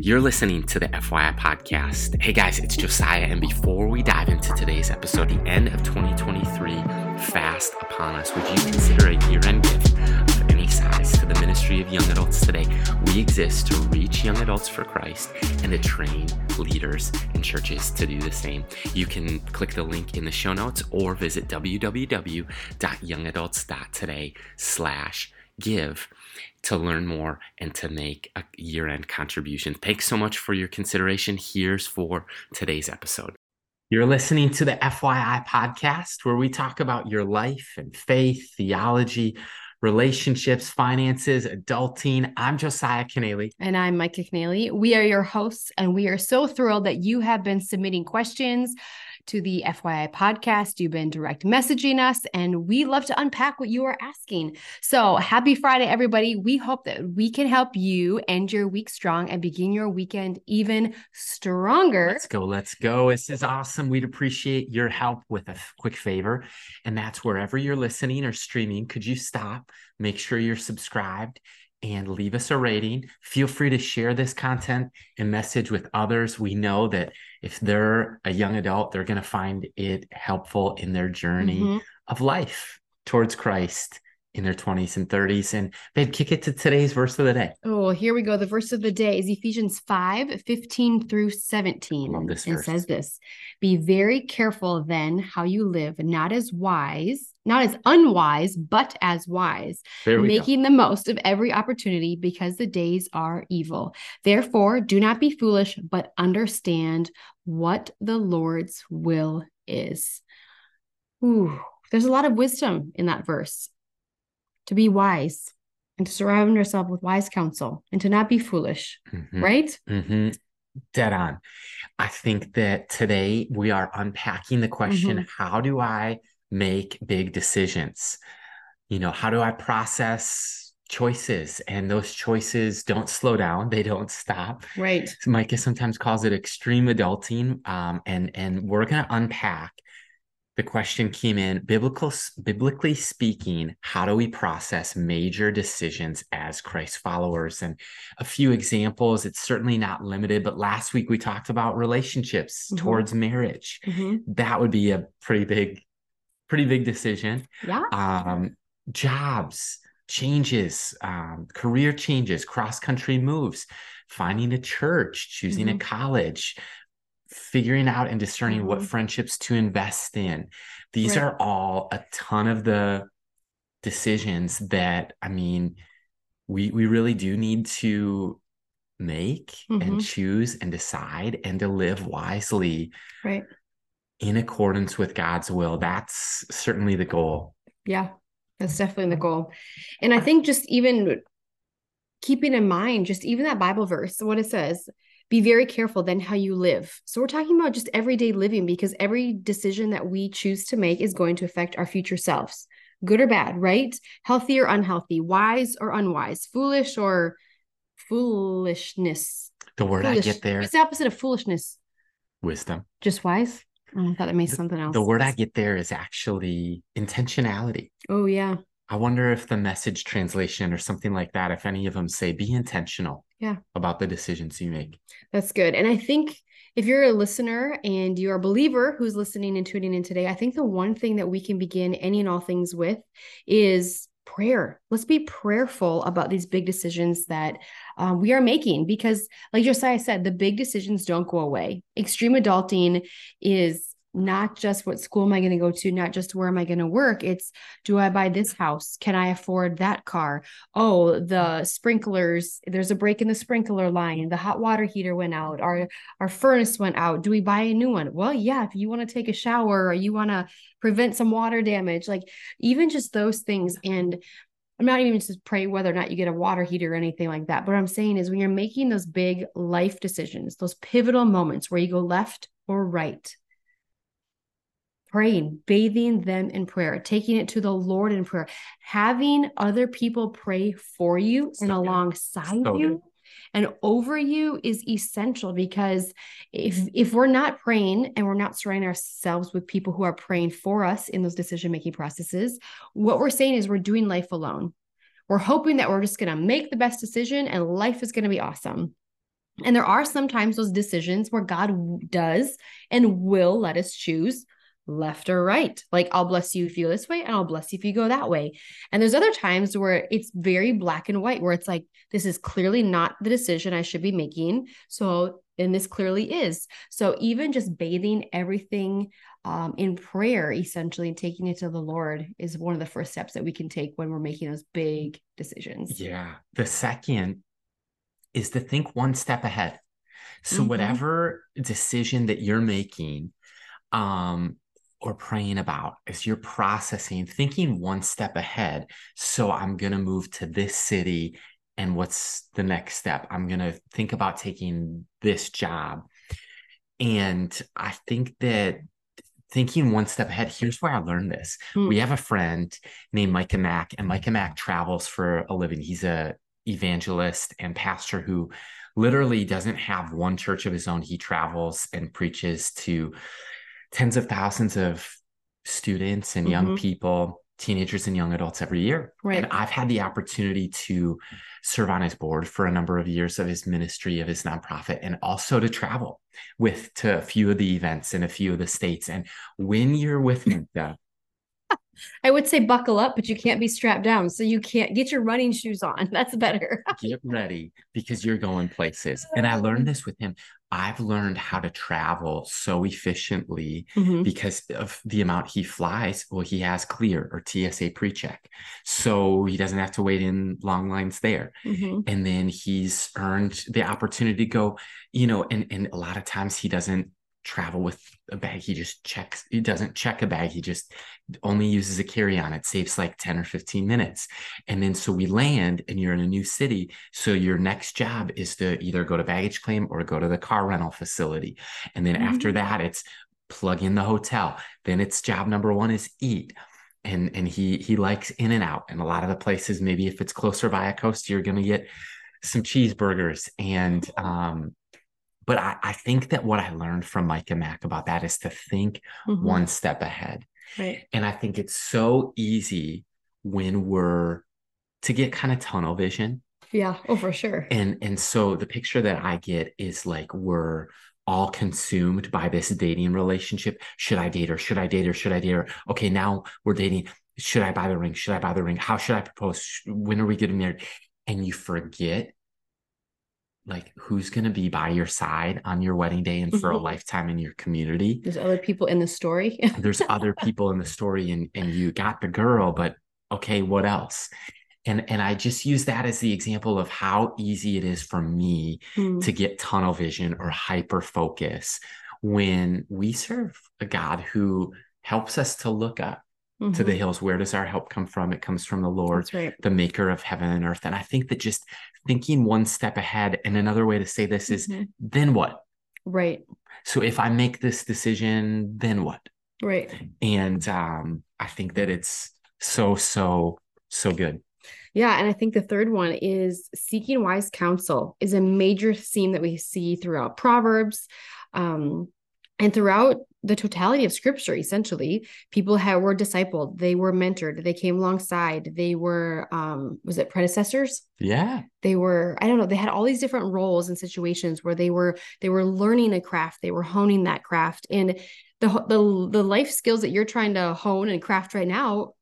You're listening to the FYI podcast. Hey guys, it's Josiah, and before we dive into today's episode, the end of 2023 fast upon us, would you consider a year end gift of any size to the ministry of young adults today? We exist to reach young adults for Christ and to train leaders and churches to do the same. You can click the link in the show notes or visit www.youngadults.today slash give to learn more and to make a year end contribution. Thanks so much for your consideration. Here's for today's episode. You're listening to the FYI podcast, where we talk about your life and faith, theology, relationships, finances, adulting. I'm Josiah Kennealy. And I'm Micah Kennealy. We are your hosts, and we are so thrilled that you have been submitting questions to the FYI podcast. You've been direct messaging us, and we love to unpack what you are asking. So, happy Friday, everybody. We hope that we can help you end your week strong and begin your weekend even stronger. Let's go. Let's go. This is awesome. We'd appreciate your help with a quick favor. And that's wherever you're listening or streaming, could you stop? Make sure you're subscribed and leave us a rating. Feel free to share this content and message with others. We know that if they're a young adult, they're going to find it helpful in their journey mm-hmm. of life towards Christ in their 20s and 30s. And babe, kick it to today's verse of the day. Oh, here we go. The verse of the day is Ephesians 5 15 through 17. Love this verse. It says this Be very careful then how you live, not as wise, not as unwise, but as wise, making go. the most of every opportunity because the days are evil. Therefore, do not be foolish, but understand what the Lord's will is. Ooh, there's a lot of wisdom in that verse to be wise and to surround yourself with wise counsel and to not be foolish, mm-hmm. right? Mm-hmm. Dead on. I think that today we are unpacking the question mm-hmm. how do I make big decisions? You know, how do I process choices and those choices don't slow down they don't stop right micah sometimes calls it extreme adulting um, and and we're going to unpack the question came in biblical biblically speaking how do we process major decisions as christ followers and a few examples it's certainly not limited but last week we talked about relationships mm-hmm. towards marriage mm-hmm. that would be a pretty big pretty big decision yeah um, jobs changes um, career changes cross country moves finding a church choosing mm-hmm. a college figuring out and discerning mm-hmm. what friendships to invest in. These right. are all a ton of the decisions that I mean we we really do need to make mm-hmm. and choose and decide and to live wisely. Right. In accordance with God's will. That's certainly the goal. Yeah. That's definitely the goal. And I think just even keeping in mind just even that Bible verse, what it says, be very careful then how you live. So we're talking about just everyday living because every decision that we choose to make is going to affect our future selves, good or bad, right? Healthy or unhealthy, wise or unwise, foolish or foolishness. The word Foolish. I get there. It's the opposite of foolishness? Wisdom. Just wise? Oh, I thought it meant something else. The word I get there is actually intentionality. Oh, yeah. I wonder if the message translation or something like that, if any of them say be intentional yeah. about the decisions you make. That's good. And I think if you're a listener and you're a believer who's listening and tuning in today, I think the one thing that we can begin any and all things with is prayer. Let's be prayerful about these big decisions that um, we are making because, like Josiah said, the big decisions don't go away. Extreme adulting is not just what school am I going to go to, not just where am I going to work. It's do I buy this house? Can I afford that car? Oh, the sprinklers, there's a break in the sprinkler line. The hot water heater went out. Our our furnace went out. Do we buy a new one? Well, yeah, if you want to take a shower or you want to prevent some water damage, like even just those things and I'm not even just pray whether or not you get a water heater or anything like that. But what I'm saying is when you're making those big life decisions, those pivotal moments where you go left or right, praying, bathing them in prayer, taking it to the Lord in prayer, having other people pray for you so and alongside so you and over you is essential because if if we're not praying and we're not surrounding ourselves with people who are praying for us in those decision making processes, what we're saying is we're doing life alone. We're hoping that we're just going to make the best decision and life is going to be awesome. And there are sometimes those decisions where God does and will let us choose left or right. Like, I'll bless you if you go this way, and I'll bless you if you go that way. And there's other times where it's very black and white, where it's like, this is clearly not the decision I should be making. So, and this clearly is. So, even just bathing everything um, in prayer, essentially, and taking it to the Lord is one of the first steps that we can take when we're making those big decisions. Yeah. The second is to think one step ahead. So Mhm. whatever decision that you're making um or praying about as you're processing, thinking one step ahead. So I'm going to move to this city and what's the next step? I'm going to think about taking this job. And I think that thinking one step ahead, here's where I learned this. Hmm. We have a friend named Micah Mack, and Micah Mack travels for a living. He's a evangelist and pastor who literally doesn't have one church of his own. He travels and preaches to tens of thousands of students and young Mhm. people, teenagers and young adults every year. Right. And I've had the opportunity to serve on his board for a number of years of his ministry, of his nonprofit, and also to travel with to a few of the events in a few of the states. And when you're with him, Micah, I would say buckle up, but you can't be strapped down. So you can't get your running shoes on. That's better. get ready because you're going places. And I learned this with him. I've learned how to travel so efficiently Mhm. because of the amount he flies. Well, he has clear or TSA pre check. So he doesn't have to wait in long lines there. Mhm. And then he's earned the opportunity to go, you know, and, and a lot of times he doesn't travel with a bag. He just checks, he doesn't check a bag. He just only uses a carry on. It saves like 10 or 15 minutes. And then so we land and you're in a new city. So your next job is to either go to baggage claim or go to the car rental facility. And then after Mhm. that, it's plug in the hotel. Then it's job number one is eat. And and he he likes in and out. And a lot of the places, maybe if it's closer by a coast, you're gonna get some cheeseburgers. And um, but I, I think that what I learned from Micah Mack about that is to think Mhm. one step ahead. Right. And I think it's so easy when we're to get kind of tunnel vision. Yeah. Oh, for sure. And and so the picture that I get is like we're all consumed by this dating relationship. Should I date her? Should I date her? Should I date her? Okay, now we're dating. Should I buy the ring? Should I buy the ring? How should I propose? When are we getting married? And you forget like who's going to be by your side on your wedding day and for a Mhm. lifetime in your community There's other people in the story. there's other people in the story and and you got the girl but okay what else and and i just use that as the example of how easy it is for me Hmm. to get tunnel vision or hyper focus when we serve a god who helps us to look up to the Mhm. hills where does our help come from it comes from the lord right. the maker of heaven and earth and i think that just thinking one step ahead and another way to say this is Mhm. then what Right. so if i make this decision then what Right. and um i think that it's so so so good Yeah, and I think the third one is seeking wise counsel is a major theme that we see throughout Proverbs, um, and throughout the totality of Scripture. Essentially, people have were discipled, they were mentored, they came alongside, they were, um, was it predecessors? yeah They were, I don't know, they had all these different roles and situations where they were they were learning a craft, they were honing that craft, and the the the life skills that you're trying to hone and craft right now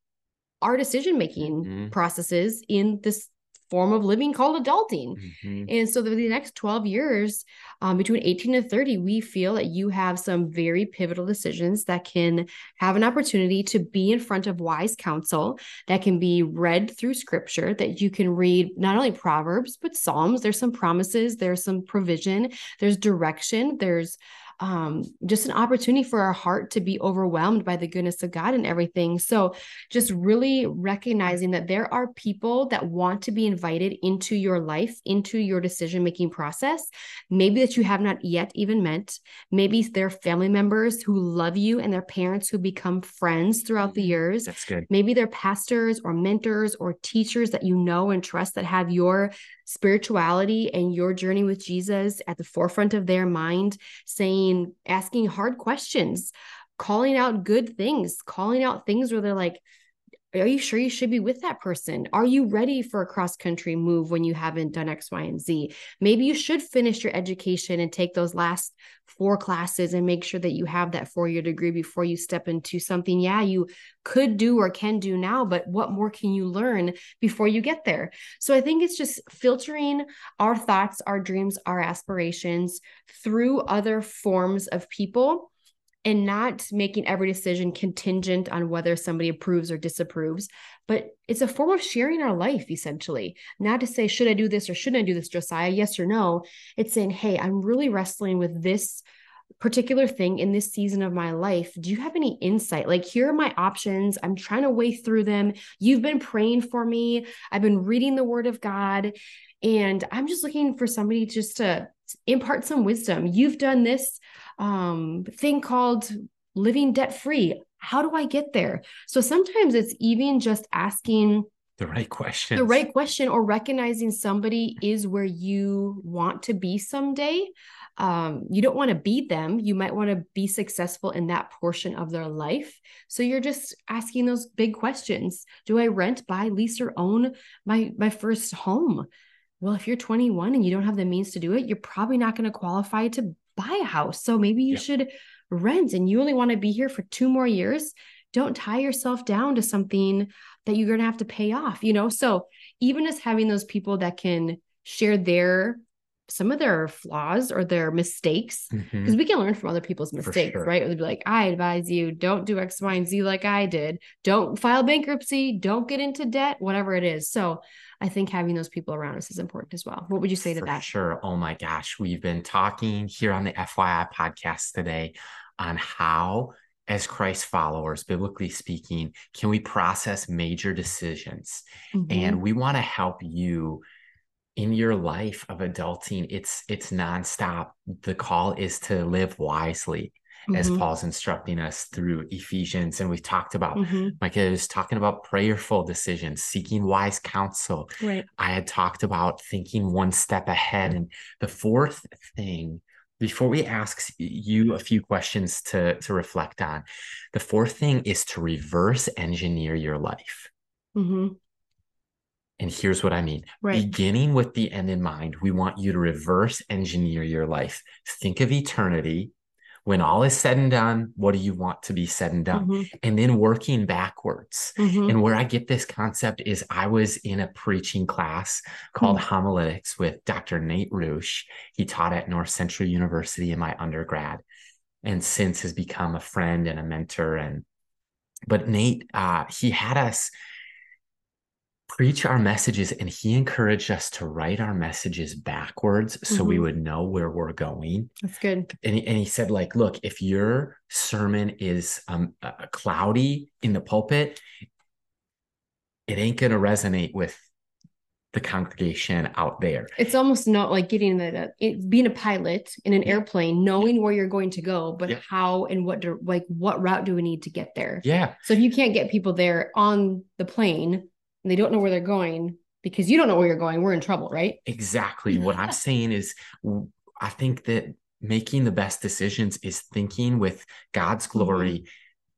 are decision making Mhm. processes in this form of living called adulting. Mhm. And so, the, the next 12 years, um, between 18 and 30, we feel that you have some very pivotal decisions that can have an opportunity to be in front of wise counsel that can be read through scripture, that you can read not only Proverbs, but Psalms. There's some promises, there's some provision, there's direction, there's um, just an opportunity for our heart to be overwhelmed by the goodness of God and everything. So, just really recognizing that there are people that want to be invited into your life, into your decision making process, maybe that you have not yet even met. Maybe they're family members who love you and their parents who become friends throughout the Mhm. years. that's good Maybe they're pastors or mentors or teachers that you know and trust that have your spirituality and your journey with Jesus at the forefront of their mind, saying, asking hard questions, calling out good things, calling out things where they're like, are you sure you should be with that person? Are you ready for a cross country move when you haven't done X, Y, and Z? Maybe you should finish your education and take those last four classes and make sure that you have that four year degree before you step into something, yeah, you could do or can do now, but what more can you learn before you get there? So I think it's just filtering our thoughts, our dreams, our aspirations through other forms of people and not making every decision contingent on whether somebody approves or disapproves but it's a form of sharing our life essentially. Not to say should i do this or shouldn't i do this josiah? Yes or no. It's saying hey i'm really wrestling with this particular thing in this season of my life. Do you have any insight? Like here are my options. I'm trying to weigh through them. You've been praying for me. I've been reading the word of god and i'm just looking for somebody just to impart some wisdom. You've done this um, thing called living debt free. How do I get there? So sometimes it's even just asking the right question, the right question, or recognizing somebody is where you want to be someday. Um, you don't want to be them. You might want to be successful in that portion of their life. So you're just asking those big questions. Do I rent, buy, lease, or own my my first home? Well, if you're 21 and you don't have the means to do it, you're probably not going to qualify to buy a house. So maybe you should rent and you only want to be here for two more years. Don't tie yourself down to something that you're going to have to pay off, you know? So even as having those people that can share their some of their flaws or their mistakes because mm-hmm. we can learn from other people's mistakes, sure. right? It would be like, I advise you don't do X, Y, and Z like I did. Don't file bankruptcy. Don't get into debt, whatever it is. So I think having those people around us is important as well. What would you say to For that? Sure. Oh my gosh. We've been talking here on the FYI podcast today on how, as Christ followers, biblically speaking, can we process major decisions? Mm-hmm. And we want to help you in your life of adulting it's it's nonstop the call is to live wisely mm-hmm. as paul's instructing us through ephesians and we've talked about mm-hmm. micah was talking about prayerful decisions seeking wise counsel right i had talked about thinking one step ahead and the fourth thing before we ask you a few questions to to reflect on the fourth thing is to reverse engineer your life mm-hmm. And here's what I mean. Right. Beginning with the end in mind, we want you to reverse engineer your life. Think of eternity. When all is said and done, what do you want to be said and done? Mm-hmm. And then working backwards. Mm-hmm. And where I get this concept is I was in a preaching class called mm-hmm. Homiletics with Dr. Nate Rush. He taught at North Central University in my undergrad and since has become a friend and a mentor. And but Nate, uh, he had us preach our messages and he encouraged us to write our messages backwards so mm-hmm. we would know where we're going. That's good. And he, and he said like look if your sermon is um, uh, cloudy in the pulpit it ain't going to resonate with the congregation out there. It's almost not like getting the it, being a pilot in an airplane knowing where you're going to go but yeah. how and what do, like what route do we need to get there? Yeah. So if you can't get people there on the plane and they don't know where they're going because you don't know where you're going, we're in trouble, right? Exactly. what I'm saying is, I think that making the best decisions is thinking with God's mm-hmm. glory.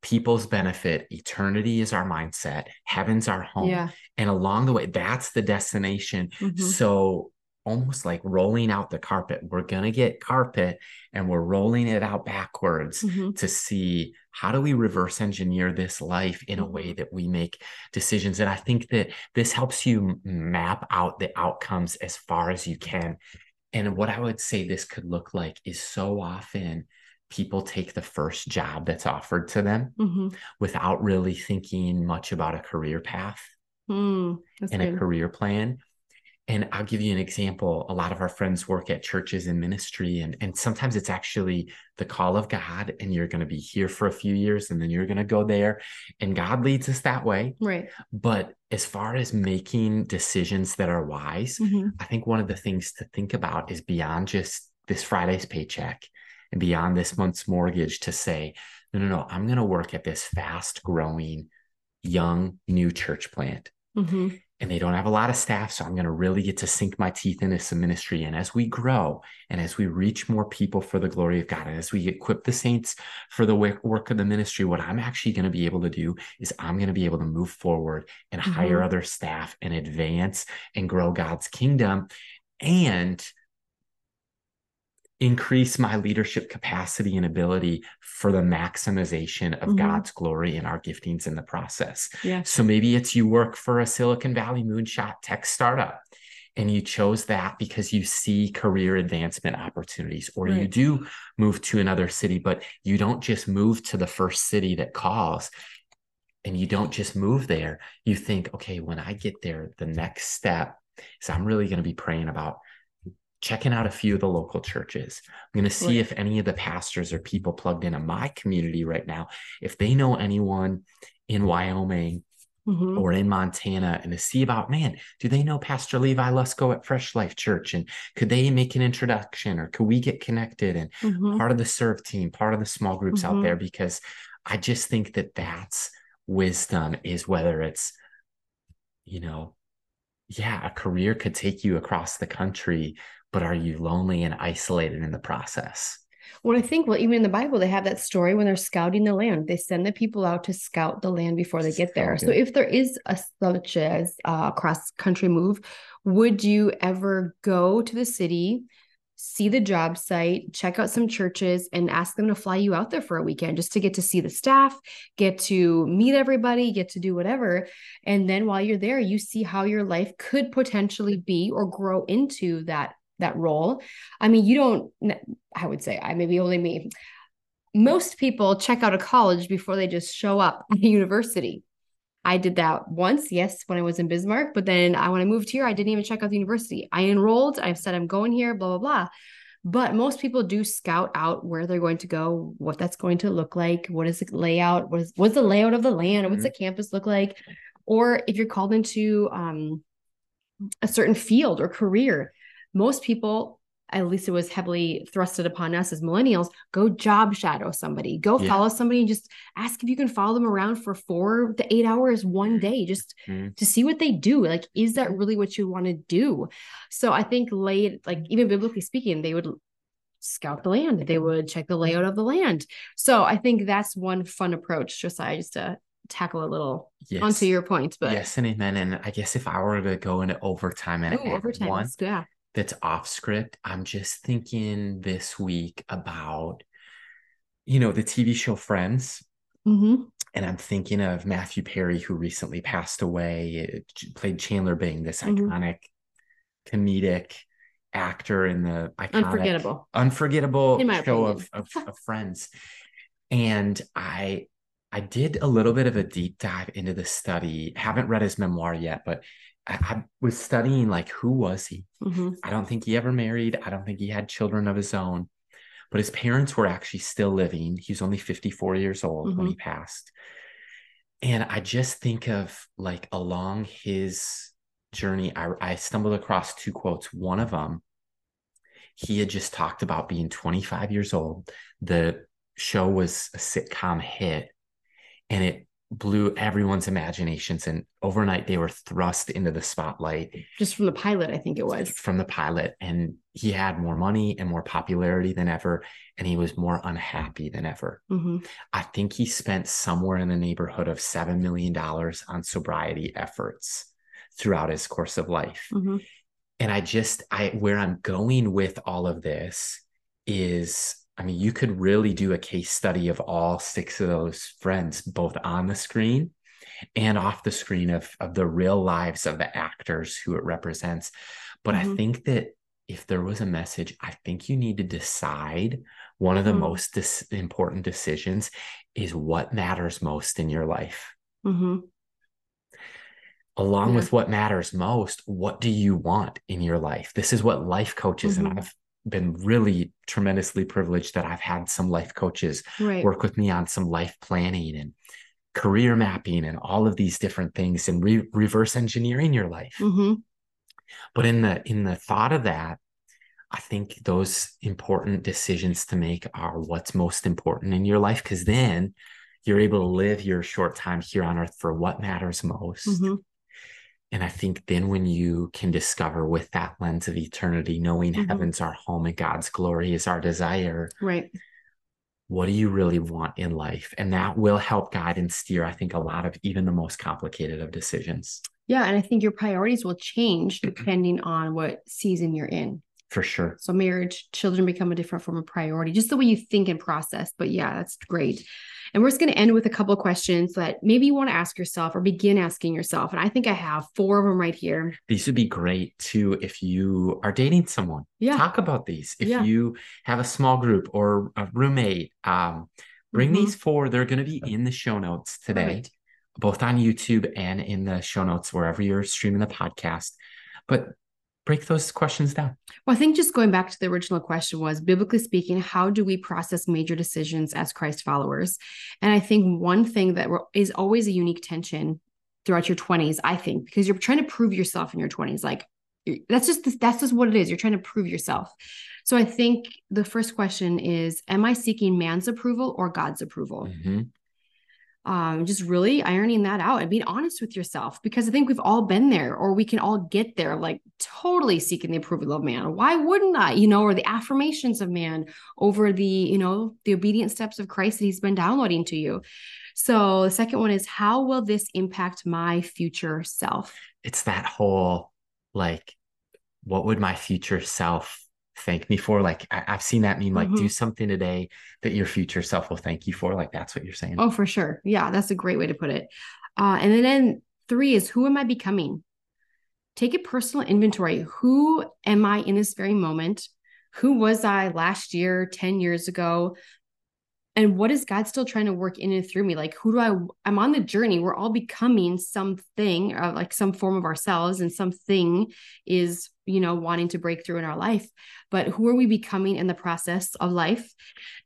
People's benefit, eternity is our mindset, heaven's our home. Yeah. And along the way, that's the destination. Mm-hmm. So almost like rolling out the carpet. We're going to get carpet and we're rolling it out backwards mm-hmm. to see how do we reverse engineer this life in a way mm-hmm. that we make decisions. And I think that this helps you map out the outcomes as far as you can. And what I would say this could look like is so often people take the first job that's offered to them mm-hmm. without really thinking much about a career path mm, and good. a career plan and I'll give you an example. A lot of our friends work at churches in ministry, and, and sometimes it's actually the call of God, and you're going to be here for a few years and then you're going to go there. And God leads us that way. Right. But as far as making decisions that are wise, mm-hmm. I think one of the things to think about is beyond just this Friday's paycheck and beyond this month's mortgage to say, no, no, no, I'm going to work at this fast growing, young, new church plant Mm-hmm. And they don't have a lot of staff. So I'm going to really get to sink my teeth into some ministry. And as we grow and as we reach more people for the glory of God, and as we equip the saints for the work of the ministry, what I'm actually going to be able to do is I'm going to be able to move forward and Mm-hmm. hire other staff and advance and grow God's kingdom and increase my leadership capacity and ability for the maximization of Mhm. God's glory and our giftings in the process. Yeah. So maybe it's you work for a Silicon Valley moonshot tech startup and you chose that because you see career advancement opportunities, or you do move to another city, but you don't just move to the first city that calls and you don't just move there. You think, okay, when I get there, the next step is I'm really going to be praying about checking out a few of the local churches. I'm going to see if any of the pastors or people plugged into my community right now, if they know anyone in Wyoming Mhm. or in Montana and to see about, man, do they know Pastor Levi Lusko at Fresh Life Church? And could they make an introduction or could we get connected and Mhm. part of the serve team, part of the small groups out Mhm. there? Because I just think that that's wisdom is whether it's, you know, yeah, a career could take you across the country, but are you lonely and isolated in the process? Well, I think, well, even in the Bible, they have that story when they're scouting the land. They send the people out to scout the land before they get there. So So, if there is a such as a cross country move, would you ever go to the city, see the job site, check out some churches, and ask them to fly you out there for a weekend just to get to see the staff, get to meet everybody, get to do whatever? And then while you're there, you see how your life could potentially be or grow into that that role. I mean, you don't I would say I maybe only me. Most people check out a college before they just show up at a university. I did that once, yes, when I was in Bismarck, but then I when I moved here, I didn't even check out the university. I enrolled, I've said I'm going here, blah blah blah. But most people do scout out where they're going to go, what that's going to look like, what is the layout, what is what's the layout of the land, what's the campus look like, or if you're called into um, a certain field or career, most people at least it was heavily thrusted upon us as millennials go job shadow somebody go Yeah. follow somebody and just ask if you can follow them around for four to eight hours one day just Mhm. to see what they do like is that really what you want to do so i think late like even biblically speaking they would scout the land they would check the layout of the land so i think that's one fun approach josiah just to tackle a little Yes. onto your point but yes and amen. And I guess if I were to go into overtime and Ooh, overtime one, yeah that's off script. I'm just thinking this week about, you know, the TV show Friends. hmm And I'm thinking of Matthew Perry, who recently passed away, played Chandler Bing, this Mhm. iconic comedic actor in the iconic, unforgettable unforgettable show of, of, of Friends. And I I did a little bit of a deep dive into the study. Haven't read his memoir yet, but I, I was studying like who was he? hmm I don't think he ever married. I don't think he had children of his own. But his parents were actually still living. He was only 54 years old when he passed. And I just think of like along his journey, I, I stumbled across two quotes. One of them, he had just talked about being 25 years old. The show was a sitcom hit and it blew everyone's imaginations. And overnight, they were thrust into the spotlight. Just from the pilot i think it was. From the pilot and he had more money and more popularity than ever and he was more unhappy than ever. Hmm i think he spent somewhere in the neighborhood of $7 million on sobriety efforts throughout his course of life. Hmm and i just i where i'm going with all of this is i mean you could really do a case study of all six of those friends both on the screen and off the screen of of the real lives of the actors who it represents but i Mhm. think that if there was a message i think you need to decide one of the Mm. most dis- important decisions is what matters most in your life hmm along Yeah. with what matters most, what do you want in your life? This is what life coaches, and I've been really tremendously privileged that I've had some life coaches right. work with me on some life planning and career mapping and all of these different things and re- reverse engineering your life. hmm But in the in the thought of that, I think those important decisions to make are what's most important in your life because then you're able to live your short time here on earth for what matters most. Hmm And I think then when you can discover with that lens of eternity, knowing Mhm. heaven's our home and God's glory is our desire, Right. what do you really want in life? And that will help guide and steer, I think, a lot of even the most complicated of decisions Yeah. And I think your priorities will change depending on what season you're in. For sure. So marriage, children become a different form of priority, just the way you think and process. But yeah, that's great. And we're just going to end with a couple of questions that maybe you want to ask yourself or begin asking yourself. And I think I have four of them right here. These would be great too if you are dating someone. Yeah. Talk about these. If Yeah. you have a small group or a roommate, um, bring Mhm. these four. They're going to be in the show notes today, Perfect. both on YouTube and in the show notes wherever you're streaming the podcast. But break those questions down. Well, I think just going back to the original question was biblically speaking, how do we process major decisions as Christ followers? And I think one thing that is always a unique tension throughout your 20s, I think, because you're trying to prove yourself in your 20s. Like that's just that's just what it is. You're trying to prove yourself. So I think the first question is, am I seeking man's approval or God's approval? Mhm. Um, just really ironing that out and being honest with yourself because I think we've all been there or we can all get there, like totally seeking the approval of man. Why wouldn't I, you know, or the affirmations of man over the, you know, the obedient steps of Christ that he's been downloading to you. So the second one is how will this impact my future self? It's that whole like, what would my future self thank me for? Like, I, I've seen that meme, like, do Mhm. something today that your future self will thank you for. Like, that's what you're saying. Oh, for sure. Yeah, that's a great way to put it. Uh, and then, then three is who am I becoming? Take a personal inventory. Who am I in this very moment? Who was I last year, 10 years ago? And what is God still trying to work in and through me? Like, who do I, I'm on the journey. We're all becoming something, uh, like some form of ourselves, and something is, you know, wanting to break through in our life. But who are we becoming in the process of life?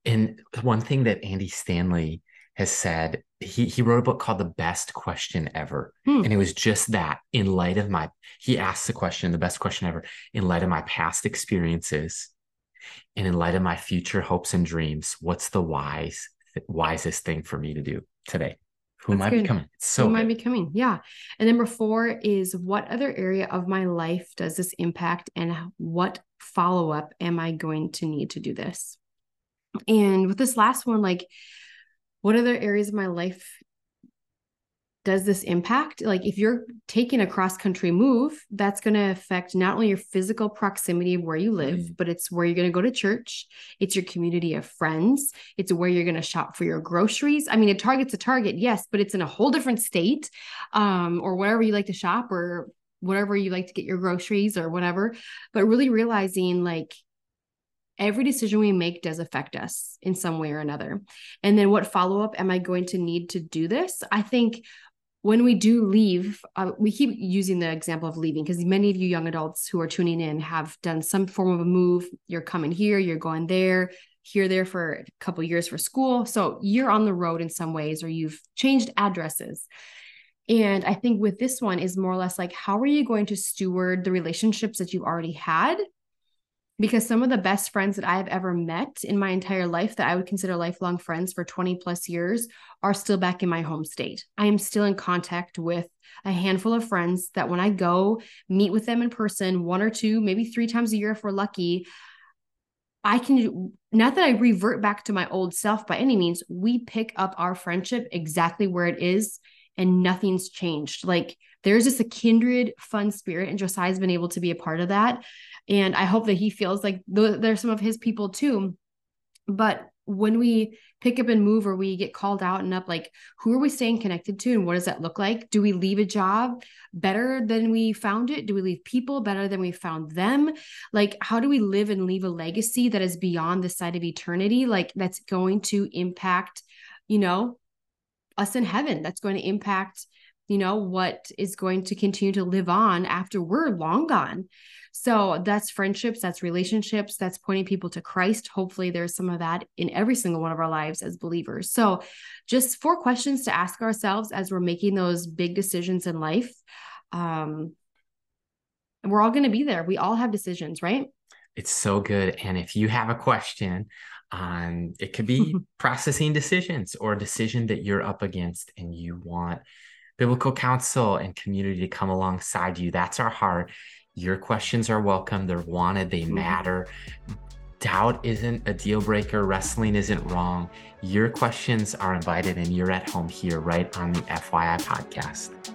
And one thing that Andy Stanley has said, he he wrote a book called The Best Question Ever. Hmm. And it was just that in light of my he asked the question, the best question ever, in light of my past experiences and in light of my future hopes and dreams, what's the wise wisest thing for me to do today? Who am That's I good. becoming? It's so Who am I becoming? Yeah. And number four is what other area of my life does this impact and what follow up am I going to need to do this? And with this last one, like, what other areas of my life does this impact? Like, if you're taking a cross country move, that's going to affect not only your physical proximity of where you live, Mhm. but it's where you're going to go to church. It's your community of friends. It's where you're going to shop for your groceries. I mean, a Target's a Target, yes, but it's in a whole different state, um, or wherever you like to shop, or whatever you like to get your groceries, or whatever. But really realizing, like, every decision we make does affect us in some way or another. And then what follow up am I going to need to do this? I think when we do leave, uh, we keep using the example of leaving because many of you young adults who are tuning in have done some form of a move. You're coming here, you're going there, here, there for a couple years for school. So you're on the road in some ways, or you've changed addresses. And I think with this one is more or less like, how are you going to steward the relationships that you already had? Because some of the best friends that I have ever met in my entire life that I would consider lifelong friends for 20 plus years are still back in my home state. I am still in contact with a handful of friends that when I go meet with them in person, one or two, maybe three times a year if we're lucky, I can not that I revert back to my old self by any means. We pick up our friendship exactly where it is and nothing's changed. Like there's just a kindred, fun spirit, and Josiah's been able to be a part of that. And I hope that he feels like th- there's some of his people too. But when we pick up and move or we get called out and up, like who are we staying connected to and what does that look like? Do we leave a job better than we found it? Do we leave people better than we found them? Like, how do we live and leave a legacy that is beyond the side of eternity? Like, that's going to impact, you know, us in heaven. That's going to impact, you know, what is going to continue to live on after we're long gone. So that's friendships, that's relationships, that's pointing people to Christ. Hopefully, there's some of that in every single one of our lives as believers. So, just four questions to ask ourselves as we're making those big decisions in life. Um, we're all going to be there. We all have decisions, right? It's so good. And if you have a question on it could be processing decisions or a decision that you're up against and you want biblical counsel and community to come alongside you. That's our heart. Your questions are welcome. They're wanted. They mm-hmm. matter. Doubt isn't a deal breaker. Wrestling isn't wrong. Your questions are invited and you're at home here, right on the FYI podcast.